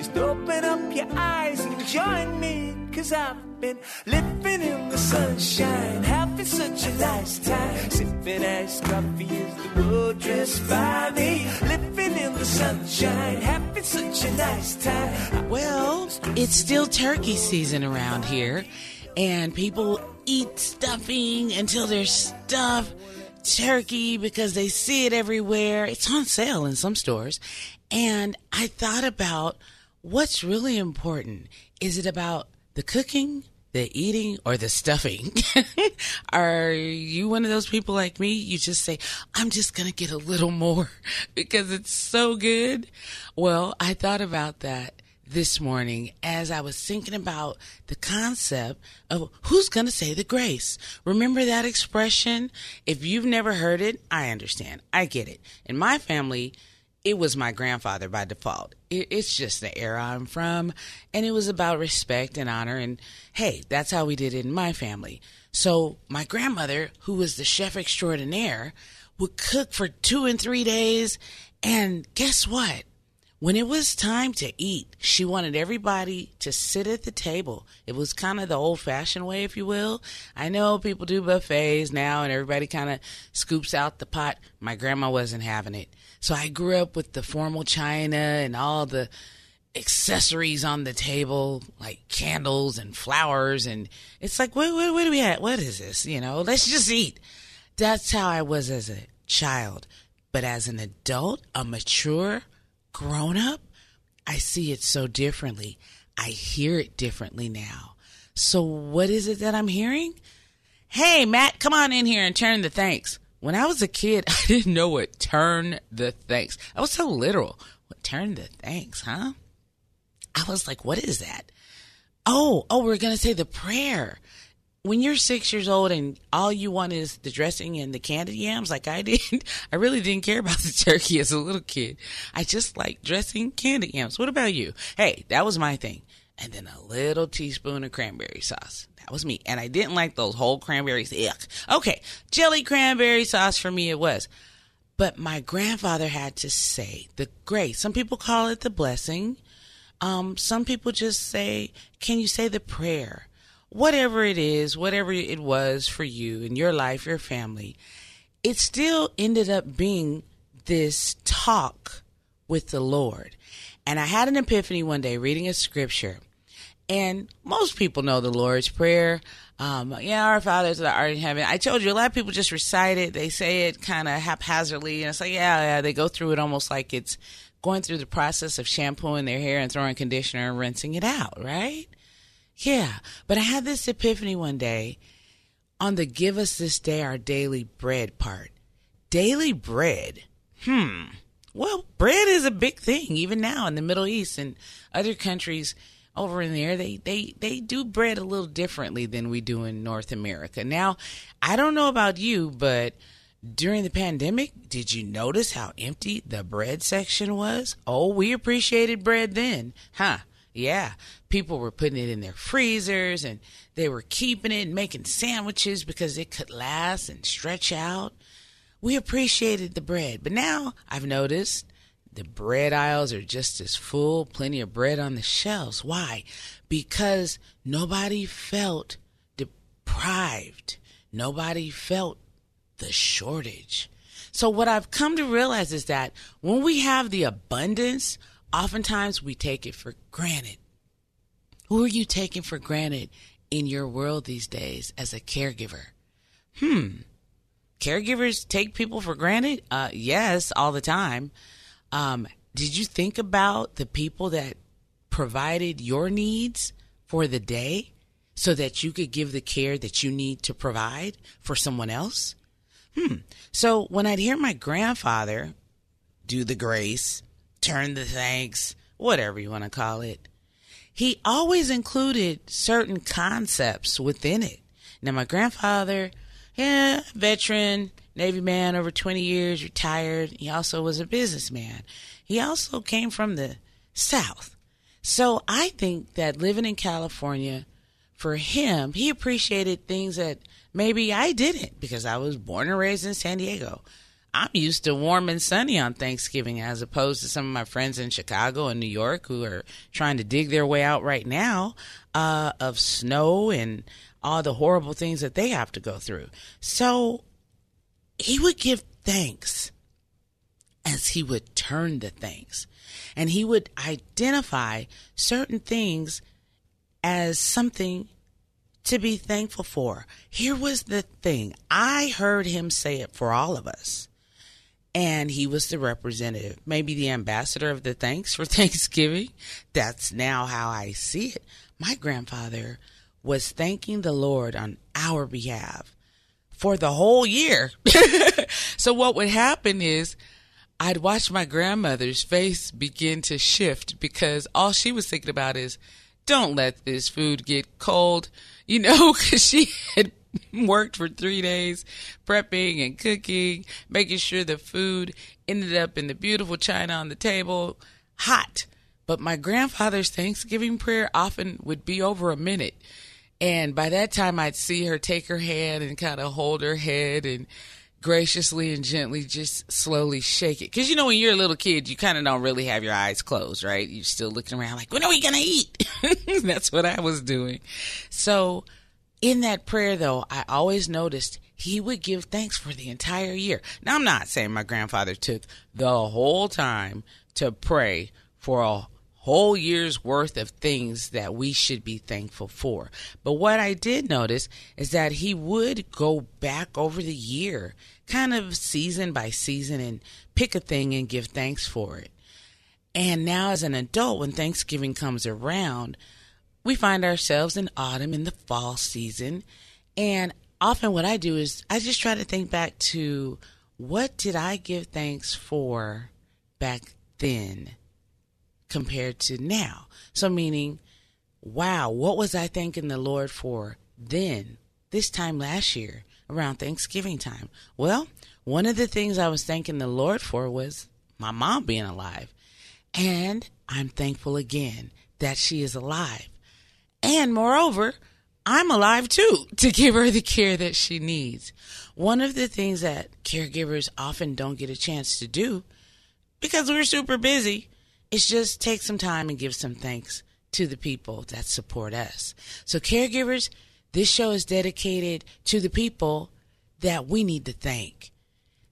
Just open up your eyes and join me. Cause I've been living in the sunshine, having such a nice time. Sipping iced coffee as the world drifts by me. Living in the sunshine, having such a nice time. Well, it's still turkey season around here, and people eat stuffing until they're stuffed turkey because they see it everywhere. It's on sale in some stores. And I thought about what's really important. Is it about the cooking, the eating, or the stuffing? Are you one of those people like me? You just say, I'm just going to get a little more because it's so good. Well, I thought about that this morning as I was thinking about the concept of who's going to say the grace. Remember that expression? If you've never heard it, I understand. I get it. In my family, it was my grandfather by default. It, it's just the era I'm from. And it was about respect and honor. And hey, that's how we did it in my family. So my grandmother, who was the chef extraordinaire, would cook for two and three days. And guess what? When it was time to eat, she wanted everybody to sit at the table. It was kind of the old fashioned way, if you will. I know people do buffets now and everybody kind of scoops out the pot. My grandma wasn't having it. So I grew up with the formal china and all the accessories on the table, like candles and flowers. And it's like, what, what, what do we have? What is this? You know, let's just eat. That's how I was as a child. But as an adult, a mature, grown up, I see it so differently. I hear it differently now. So, what is it that I'm hearing? Hey, Matt, come on in here and turn the thanks. When I was a kid, I didn't know what turn the thanks. I was so literal. What turn the thanks, huh? I was like, what is that? Oh, oh, we're going to say the prayer when you're six years old and all you want is the dressing and the candied yams, like I did, I really didn't care about the turkey as a little kid. I just like dressing candied yams. What about you? Hey, that was my thing. And then a little teaspoon of cranberry sauce. That was me. And I didn't like those whole cranberries. Ugh. Okay, jelly cranberry sauce for me it was. But my grandfather had to say the grace. Some people call it the blessing. Um, some people just say, can you say the prayer? Whatever it is, whatever it was for you in your life, your family, it still ended up being this talk with the Lord. And I had an epiphany one day reading a scripture. And most people know the Lord's Prayer. Um, yeah, our fathers that are in heaven. I told you a lot of people just recite it. They say it kind of haphazardly, and it's like, yeah, yeah. They go through it almost like it's going through the process of shampooing their hair and throwing conditioner and rinsing it out, right? Yeah, but I had this epiphany one day on the give us this day our daily bread part. Daily bread. Hmm. Well, bread is a big thing even now in the Middle East and other countries over in there. They they they do bread a little differently than we do in North America. Now, I don't know about you, but during the pandemic, did you notice how empty the bread section was? Oh, we appreciated bread then. Huh. Yeah, people were putting it in their freezers and they were keeping it and making sandwiches because it could last and stretch out. We appreciated the bread, but now I've noticed the bread aisles are just as full, plenty of bread on the shelves. Why? Because nobody felt deprived. Nobody felt the shortage. So what I've come to realize is that when we have the abundance oftentimes we take it for granted. Who are you taking for granted in your world these days as a caregiver? Hmm. Caregivers take people for granted? Uh, yes, all the time. Um, did you think about the people that provided your needs for the day so that you could give the care that you need to provide for someone else? Hmm. So when I'd hear my grandfather do the grace, turn the thanks, whatever you want to call it, he always included certain concepts within it. Now, my grandfather, yeah, veteran, Navy man over 20 years, retired. He also was a businessman. He also came from the South. So I think that living in California, for him, he appreciated things that maybe I didn't because I was born and raised in San Diego. I'm used to warm and sunny on Thanksgiving as opposed to some of my friends in Chicago and New York who are trying to dig their way out right now uh, of snow and all the horrible things that they have to go through. So he would give thanks as he would turn the things. And he would identify certain things as something to be thankful for. Here was the thing I heard him say it for all of us. And he was the representative, maybe the ambassador of the thanks for Thanksgiving. That's now how I see it. My grandfather was thanking the Lord on our behalf for the whole year. so what would happen is I'd watch my grandmother's face begin to shift because all she was thinking about is, don't let this food get cold, you know, because she had worked for three days prepping and cooking, making sure the food ended up in the beautiful china on the table, hot. But my grandfather's Thanksgiving prayer often would be over a minute. And by that time, I'd see her take her hand and kind of hold her head and graciously and gently just slowly shake it. Because you know, when you're a little kid, you kind of don't really have your eyes closed, right? You're still looking around like, when are we going to eat? That's what I was doing. So, in that prayer, though, I always noticed he would give thanks for the entire year. Now, I'm not saying my grandfather took the whole time to pray for a whole year's worth of things that we should be thankful for. But what I did notice is that he would go back over the year, kind of season by season, and pick a thing and give thanks for it. And now, as an adult, when Thanksgiving comes around, we find ourselves in autumn, in the fall season. And often, what I do is I just try to think back to what did I give thanks for back then? compared to now. So, meaning, wow, what was I thanking the Lord for then, this time last year, around Thanksgiving time? Well, one of the things I was thanking the Lord for was my mom being alive. And I'm thankful again that she is alive. And moreover, I'm alive too to give her the care that she needs. One of the things that caregivers often don't get a chance to do because we're super busy is just take some time and give some thanks to the people that support us. So, caregivers, this show is dedicated to the people that we need to thank.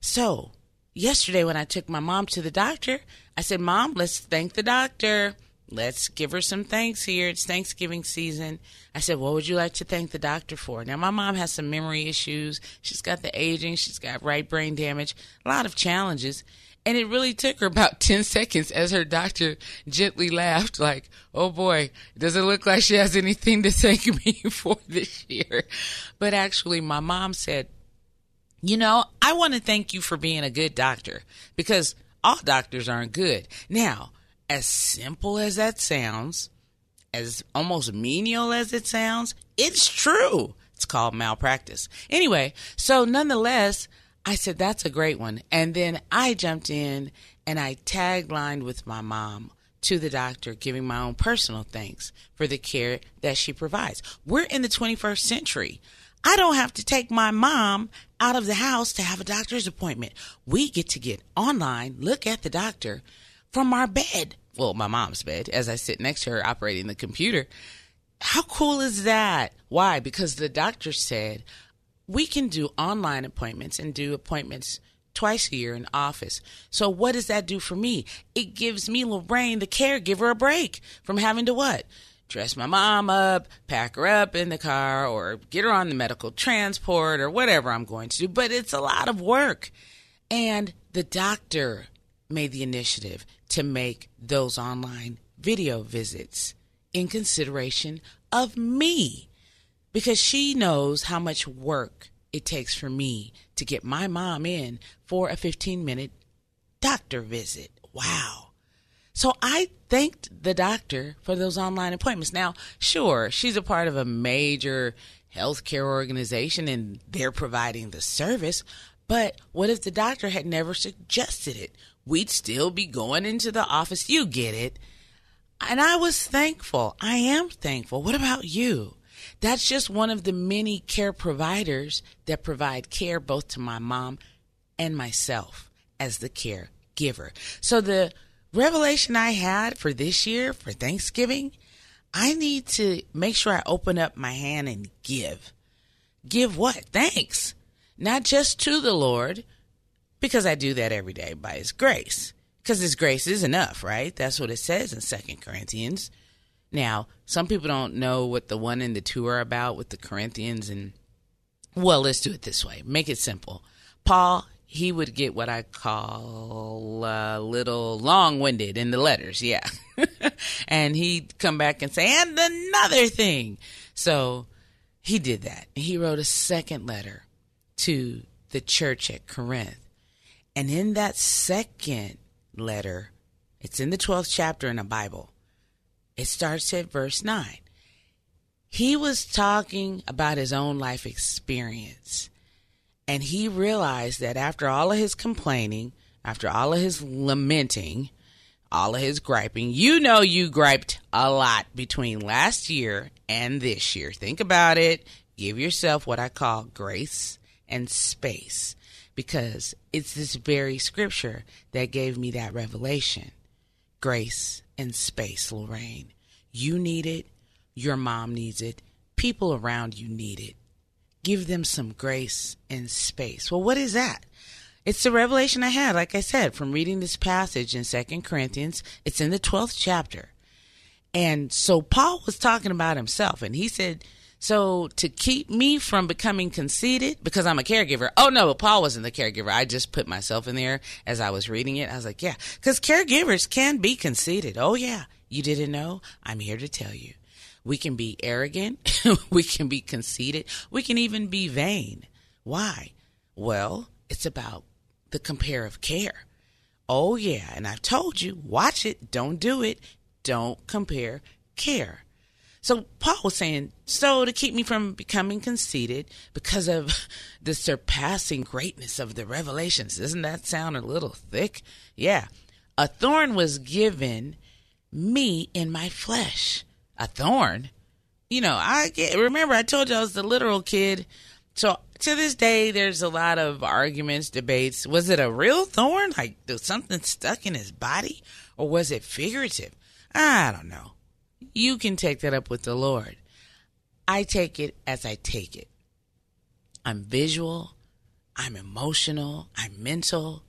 So, yesterday when I took my mom to the doctor, I said, Mom, let's thank the doctor. Let's give her some thanks here. It's Thanksgiving season. I said, What would you like to thank the doctor for? Now, my mom has some memory issues. She's got the aging, she's got right brain damage, a lot of challenges. And it really took her about 10 seconds as her doctor gently laughed, like, oh boy, does it look like she has anything to thank me for this year? But actually, my mom said, you know, I want to thank you for being a good doctor because all doctors aren't good. Now, as simple as that sounds, as almost menial as it sounds, it's true. It's called malpractice. Anyway, so nonetheless, I said, that's a great one. And then I jumped in and I taglined with my mom to the doctor, giving my own personal thanks for the care that she provides. We're in the 21st century. I don't have to take my mom out of the house to have a doctor's appointment. We get to get online, look at the doctor from our bed. Well, my mom's bed, as I sit next to her operating the computer. How cool is that? Why? Because the doctor said, we can do online appointments and do appointments twice a year in office. So what does that do for me? It gives me Lorraine, the caregiver, a break from having to what? Dress my mom up, pack her up in the car, or get her on the medical transport, or whatever I'm going to do. But it's a lot of work. And the doctor made the initiative to make those online video visits in consideration of me because she knows how much work it takes for me to get my mom in for a 15 minute doctor visit. Wow. So I thanked the doctor for those online appointments. Now, sure, she's a part of a major healthcare organization and they're providing the service, but what if the doctor had never suggested it? We'd still be going into the office. You get it. And I was thankful. I am thankful. What about you? That's just one of the many care providers that provide care both to my mom and myself as the caregiver. So the revelation I had for this year for Thanksgiving, I need to make sure I open up my hand and give. Give what? Thanks. Not just to the Lord, because I do that every day by His grace. Because His grace is enough, right? That's what it says in Second Corinthians. Now, some people don't know what the one and the two are about with the Corinthians. And, well, let's do it this way make it simple. Paul, he would get what I call a little long winded in the letters. Yeah. and he'd come back and say, and another thing. So he did that. He wrote a second letter to the church at Corinth. And in that second letter, it's in the 12th chapter in the Bible. It starts at verse 9. He was talking about his own life experience. And he realized that after all of his complaining, after all of his lamenting, all of his griping, you know you griped a lot between last year and this year. Think about it. Give yourself what I call grace and space because it's this very scripture that gave me that revelation. Grace and space, Lorraine. You need it. Your mom needs it. People around you need it. Give them some grace and space. Well, what is that? It's the revelation I had, like I said, from reading this passage in Second Corinthians. It's in the 12th chapter. And so Paul was talking about himself, and he said, so to keep me from becoming conceited because I'm a caregiver. Oh no, Paul wasn't the caregiver. I just put myself in there as I was reading it. I was like, yeah, because caregivers can be conceited. Oh yeah, you didn't know? I'm here to tell you. We can be arrogant. we can be conceited. We can even be vain. Why? Well, it's about the compare of care. Oh yeah, and I've told you, watch it. Don't do it. Don't compare care. So Paul was saying, so to keep me from becoming conceited because of the surpassing greatness of the revelations. Doesn't that sound a little thick? Yeah. A thorn was given me in my flesh. A thorn? You know, I get, remember I told you I was the literal kid. So to this day, there's a lot of arguments, debates. Was it a real thorn? Like something stuck in his body? Or was it figurative? I don't know. You can take that up with the Lord. I take it as I take it. I'm visual, I'm emotional, I'm mental,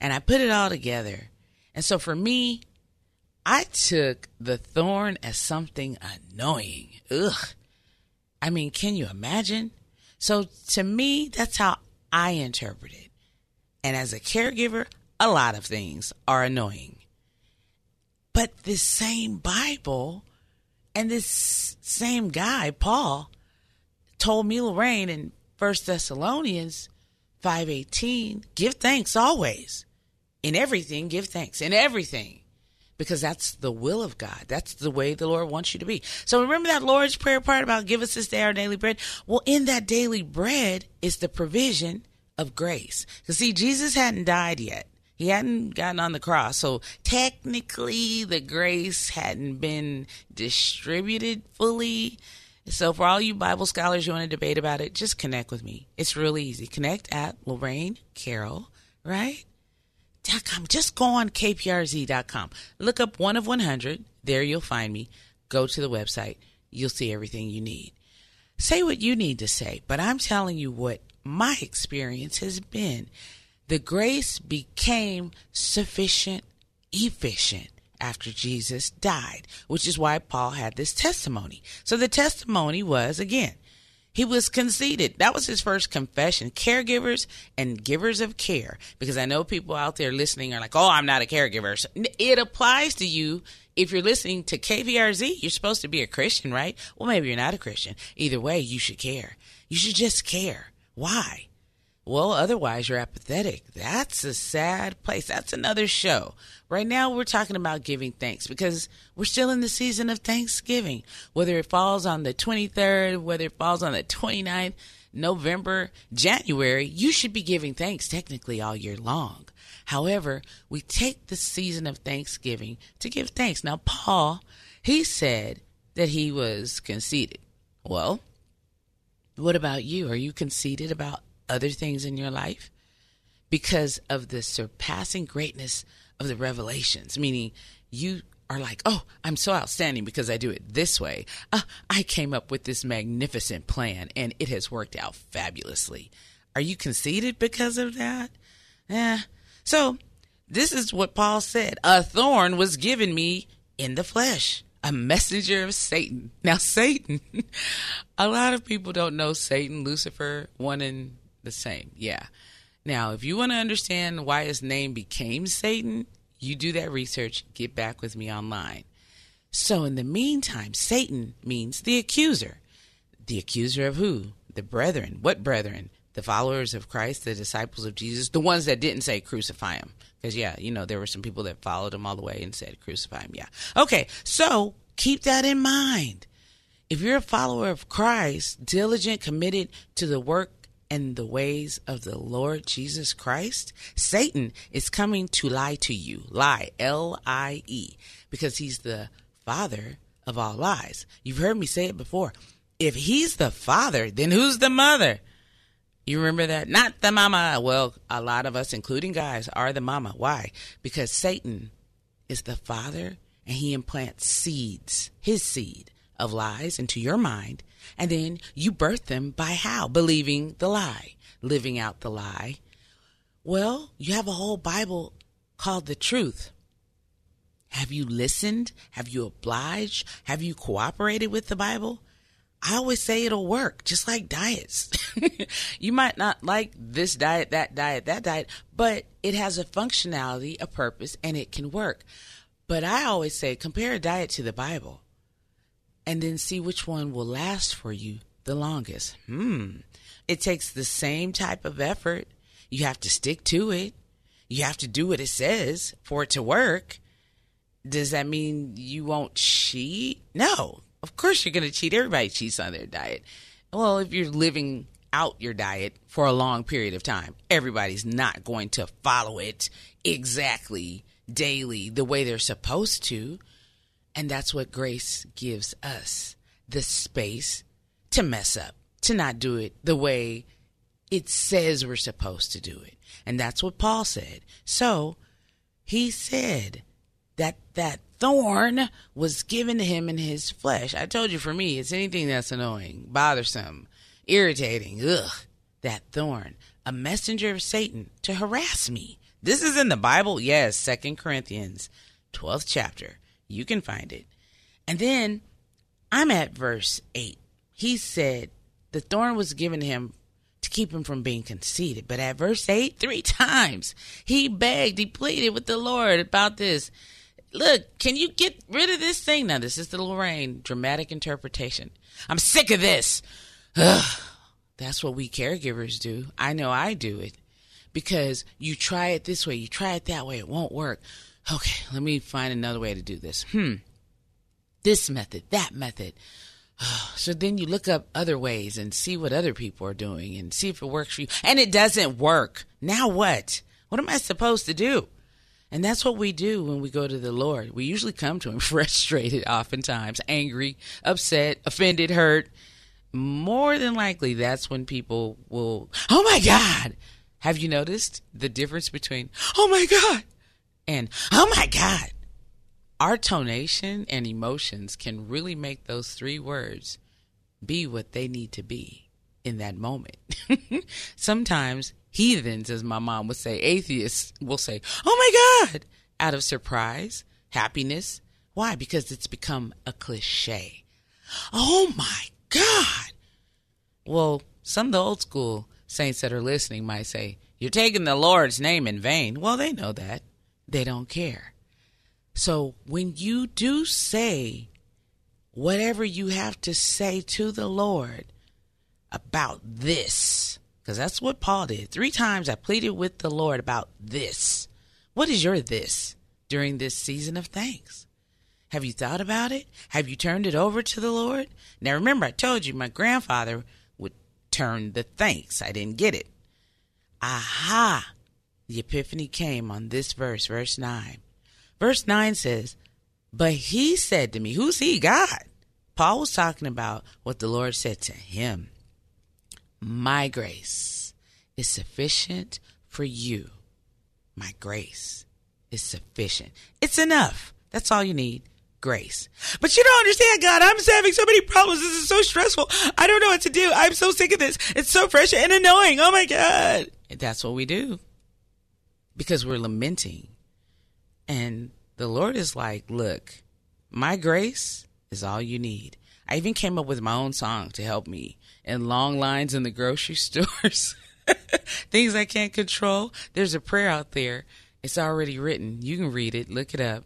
and I put it all together. And so for me, I took the thorn as something annoying. Ugh. I mean, can you imagine? So to me, that's how I interpret it. And as a caregiver, a lot of things are annoying. But this same Bible and this same guy, Paul, told me, Lorraine, in First Thessalonians 5.18, give thanks always. In everything, give thanks. In everything. Because that's the will of God. That's the way the Lord wants you to be. So remember that Lord's Prayer part about give us this day our daily bread? Well, in that daily bread is the provision of grace. Because see, Jesus hadn't died yet. He hadn't gotten on the cross. So technically, the grace hadn't been distributed fully. So for all you Bible scholars you want to debate about it, just connect with me. It's really easy. Connect at Lorraine Carroll, right? .com. Just go on kprz.com. Look up one of 100. There you'll find me. Go to the website. You'll see everything you need. Say what you need to say, but I'm telling you what my experience has been the grace became sufficient, efficient after Jesus died, which is why Paul had this testimony. So the testimony was again, he was conceited. That was his first confession. Caregivers and givers of care, because I know people out there listening are like, oh, I'm not a caregiver. So it applies to you if you're listening to KPRZ. You're supposed to be a Christian, right? Well, maybe you're not a Christian. Either way, you should care. You should just care. Why? Well, otherwise, you're apathetic. That's a sad place. That's another show. Right now, we're talking about giving thanks because we're still in the season of Thanksgiving. Whether it falls on the 23rd, whether it falls on the 29th, November, January, you should be giving thanks technically all year long. However, we take the season of Thanksgiving to give thanks. Now, Paul, he said that he was conceited. Well, what about you? Are you conceited about other things in your life? Because of the surpassing greatness of the revelations, meaning you are like, oh, I'm so outstanding because I do it this way. Uh, I came up with this magnificent plan and it has worked out fabulously. Are you conceited because of that? Yeah. So, this is what Paul said A thorn was given me in the flesh, a messenger of Satan. Now, Satan, a lot of people don't know Satan, Lucifer, one and the same. Yeah. Now, if you want to understand why his name became Satan, you do that research, get back with me online. So, in the meantime, Satan means the accuser. The accuser of who? The brethren. What brethren? The followers of Christ, the disciples of Jesus, the ones that didn't say crucify him. Because, yeah, you know, there were some people that followed him all the way and said crucify him. Yeah. Okay, so keep that in mind. If you're a follower of Christ, diligent, committed to the work and the ways of the Lord Jesus Christ, Satan is coming to lie to you. Lie, L I E, because he's the father of all lies. You've heard me say it before. If he's the father, then who's the mother? You remember that? Not the mama. Well, a lot of us, including guys, are the mama. Why? Because Satan is the father and he implants seeds, his seed of lies into your mind and then you birth them by how? Believing the lie, living out the lie. Well, you have a whole Bible called the truth. Have you listened? Have you obliged? Have you cooperated with the Bible? I always say it'll work, just like diets. you might not like this diet, that diet, that diet, but it has a functionality, a purpose, and it can work. But I always say compare a diet to the Bible and then see which one will last for you the longest. Hmm. It takes the same type of effort. You have to stick to it. You have to do what it says for it to work. Does that mean you won't cheat? No. Of course you're going to cheat. Everybody cheats on their diet. Well, if you're living out your diet for a long period of time, everybody's not going to follow it exactly daily the way they're supposed to. And that's what grace gives us the space to mess up, to not do it the way it says we're supposed to do it. And that's what Paul said. So he said that that thorn was given to him in his flesh. I told you for me, it's anything that's annoying, bothersome, irritating. Ugh, that thorn, a messenger of Satan to harass me. This is in the Bible. Yes, Second Corinthians, 12th chapter. You can find it. And then I'm at verse 8. He said the thorn was given him to keep him from being conceited. But at verse 8, three times, he begged, he pleaded with the Lord about this. Look, can you get rid of this thing? Now, this is the Lorraine dramatic interpretation. I'm sick of this. Ugh, that's what we caregivers do. I know I do it because you try it this way, you try it that way, it won't work okay, let me find another way to do this. Hmm. This method, that method. So then you look up other ways and see what other people are doing and see if it works for you. And it doesn't work. Now what? What am I supposed to do? And that's what we do when we go to the Lord. We usually come to Him frustrated, oftentimes, angry, upset, offended, hurt. More than likely, that's when people will, oh my God! Have you noticed the difference between, oh my God, and oh my God, our tonation and emotions can really make those three words be what they need to be in that moment. Sometimes heathens, as my mom would say, atheists will say, oh my God, out of surprise, happiness. Why? Because it's become a cliche. Oh my God. Well, some of the old school saints that are listening might say, You're taking the Lord's name in vain. Well, they know that they don't care. So when you do say whatever you have to say to the Lord about this, Because that's what Paul did. Three times I pleaded with the Lord about this. What is your this during this season of thanks? Have you thought about it? Have you turned it over to the Lord? Now remember, I told you my grandfather would turn the thanks. I didn't get it. Aha! The epiphany came on this verse, verse 9. Verse 9 says, But he said to me, Who's he? God. Paul was talking about what the Lord said to him. My grace is sufficient for you. My grace is sufficient. It's enough. That's all you need. Grace. But you don't understand, God. I'm having so many problems. This is so stressful. I don't know what to do. I'm so sick of this. It's so fresh and annoying. Oh my God. That's what we do because we're lamenting. And the Lord is like, look, my grace is all you need. I even came up with my own song to help me in long lines in the grocery stores. Things I can't control. There's a prayer out there. It's already written. You can read it, look it up.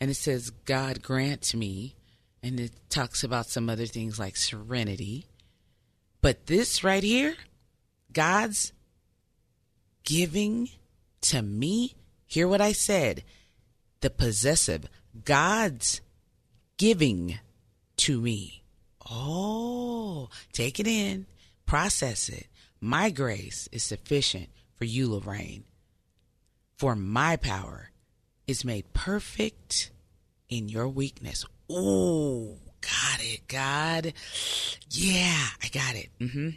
And it says, God grant me. And it talks about some other things like serenity. But this right here, God's giving to me, hear what I said. The possessive, God's giving to me. Oh, take it in, process it. My grace is sufficient for you, Lorraine. For my power is made perfect in your weakness. Oh, got it, God. Yeah, I got it. Mm-hmm.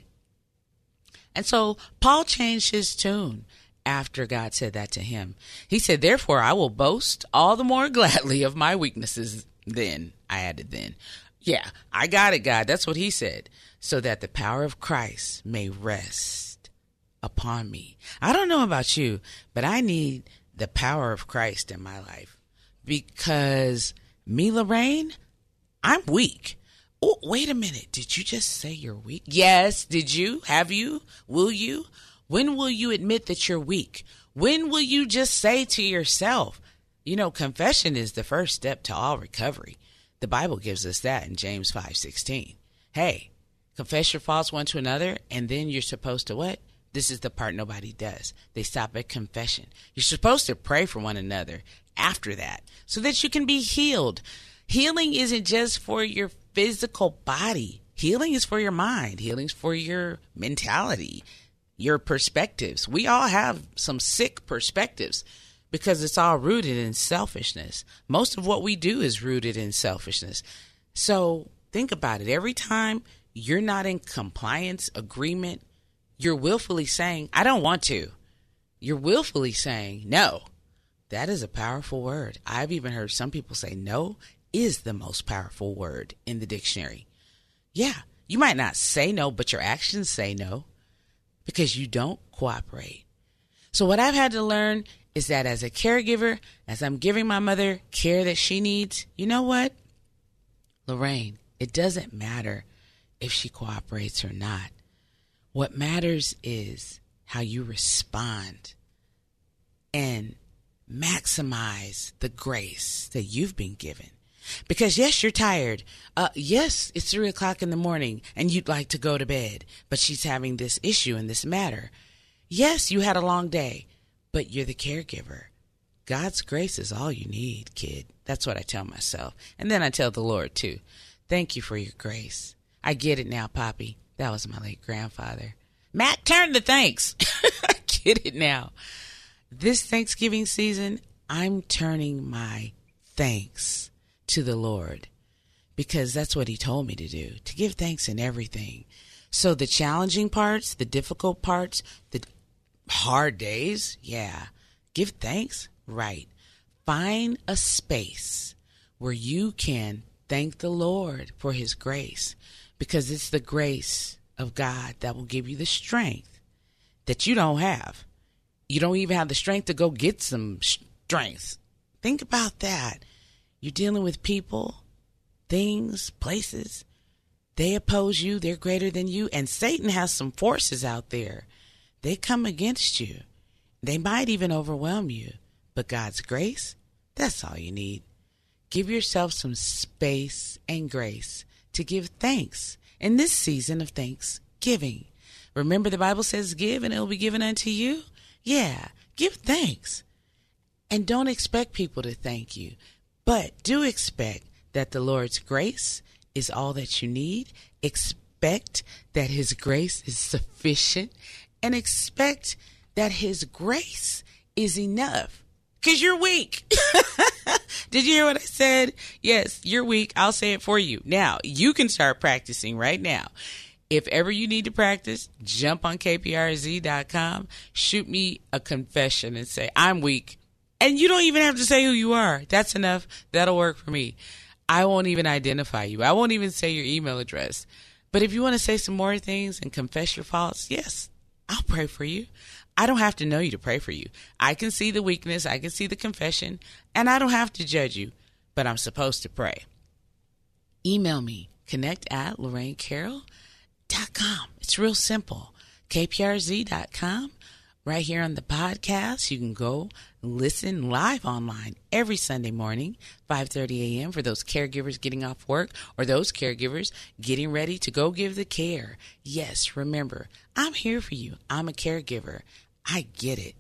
And so Paul changed his tune after God said that to him. He said, Therefore, I will boast all the more gladly of my weaknesses. Then, I added, then. Yeah, I got it, God. That's what he said. So that the power of Christ may rest upon me. I don't know about you, but I need the power of Christ in my life because me, Lorraine, I'm weak. Oh, wait a minute. Did you just say you're weak? Yes. Did you? Have you? Will you? When will you admit that you're weak? When will you just say to yourself, you know, confession is the first step to all recovery. The Bible gives us that in James 5:16. Hey, confess your faults one to another and then you're supposed to what? This is the part nobody does. They stop at confession. You're supposed to pray for one another after that so that you can be healed. Healing isn't just for your physical body. Healing is for your mind. Healing is for your mentality, your perspectives. We all have some sick perspectives because it's all rooted in selfishness. Most of what we do is rooted in selfishness. So think about it. Every time you're not in compliance, agreement, you're willfully saying, I don't want to. You're willfully saying, no. That is a powerful word. I've even heard some people say, no is the most powerful word in the dictionary. Yeah, you might not say no, but your actions say no because you don't cooperate. So, what I've had to learn is that as a caregiver, as I'm giving my mother care that she needs, you know what? Lorraine, it doesn't matter if she cooperates or not. What matters is how you respond and maximize the grace that you've been given. Because yes, you're tired. Uh, yes, it's three o'clock in the morning and you'd like to go to bed, but she's having this issue and this matter. Yes, you had a long day, but you're the caregiver. God's grace is all you need, kid. That's what I tell myself. And then I tell the Lord too. Thank you for your grace. I get it now, Poppy. That was my late grandfather. Matt, turn the thanks. I get it now. This Thanksgiving season, I'm turning my thanks to the Lord because that's what He told me to do to give thanks in everything. So the challenging parts, the difficult parts, the hard days, yeah, give thanks, right. Find a space where you can thank the Lord for His grace because it's the grace of God that will give you the strength that you don't have. You don't even have the strength to go get some strength. Think about that. You're dealing with people, things, places. They oppose you, they're greater than you, and Satan has some forces out there. They come against you. They might even overwhelm you. But God's grace, that's all you need. Give yourself some space and grace to give thanks in this season of Thanksgiving. Remember, the Bible says, Give and it will be given unto you. Yeah, give thanks. And don't expect people to thank you, but do expect that the Lord's grace is all that you need. Expect that His grace is sufficient and expect that His grace is enough because you're weak. Did you hear what I said? Yes, you're weak. I'll say it for you. Now, you can start practicing right now. If ever you need to practice, jump on kprz.com, shoot me a confession and say, I'm weak. And you don't even have to say who you are. That's enough. That'll work for me. I won't even identify you. I won't even say your email address. But if you want to say some more things and confess your faults, yes, I'll pray for you. I don't have to know you to pray for you. I can see the weakness, I can see the confession, and I don't have to judge you, but I'm supposed to pray. Email me, connect at LorraineCarroll.com. It's real simple. KPRZ.com. Right here on the podcast, you can go listen live online every Sunday morning, 5:30 a.m. for those caregivers getting off work or those caregivers getting ready to go give the care. Yes, remember, I'm here for you. I'm a caregiver. I get it.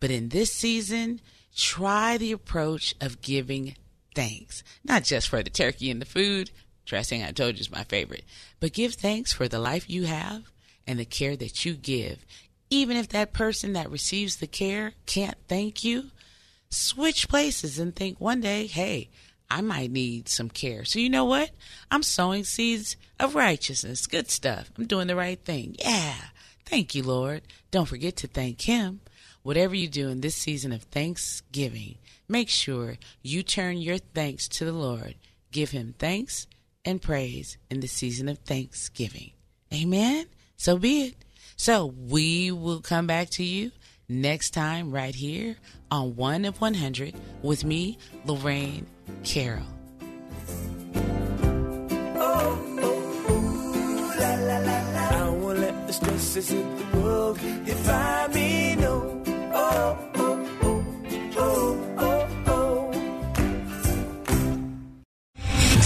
But in this season, try the approach of giving thanks, not just for the turkey and the food. Dressing, I told you, is my favorite. But give thanks for the life you have and the care that you give. Even if that person that receives the care can't thank you, switch places and think one day, hey, I might need some care. So you know what? I'm sowing seeds of righteousness. Good stuff. I'm doing the right thing. Yeah. Thank you, Lord. Don't forget to thank Him. Whatever you do in this season of Thanksgiving, make sure you turn your thanks to the Lord. Give Him thanks and praise in the season of Thanksgiving. Amen. So be it. So we will come back to you next time right here on One of 100 with me, Lorraine Carroll. I won't let the stresses of the world define me,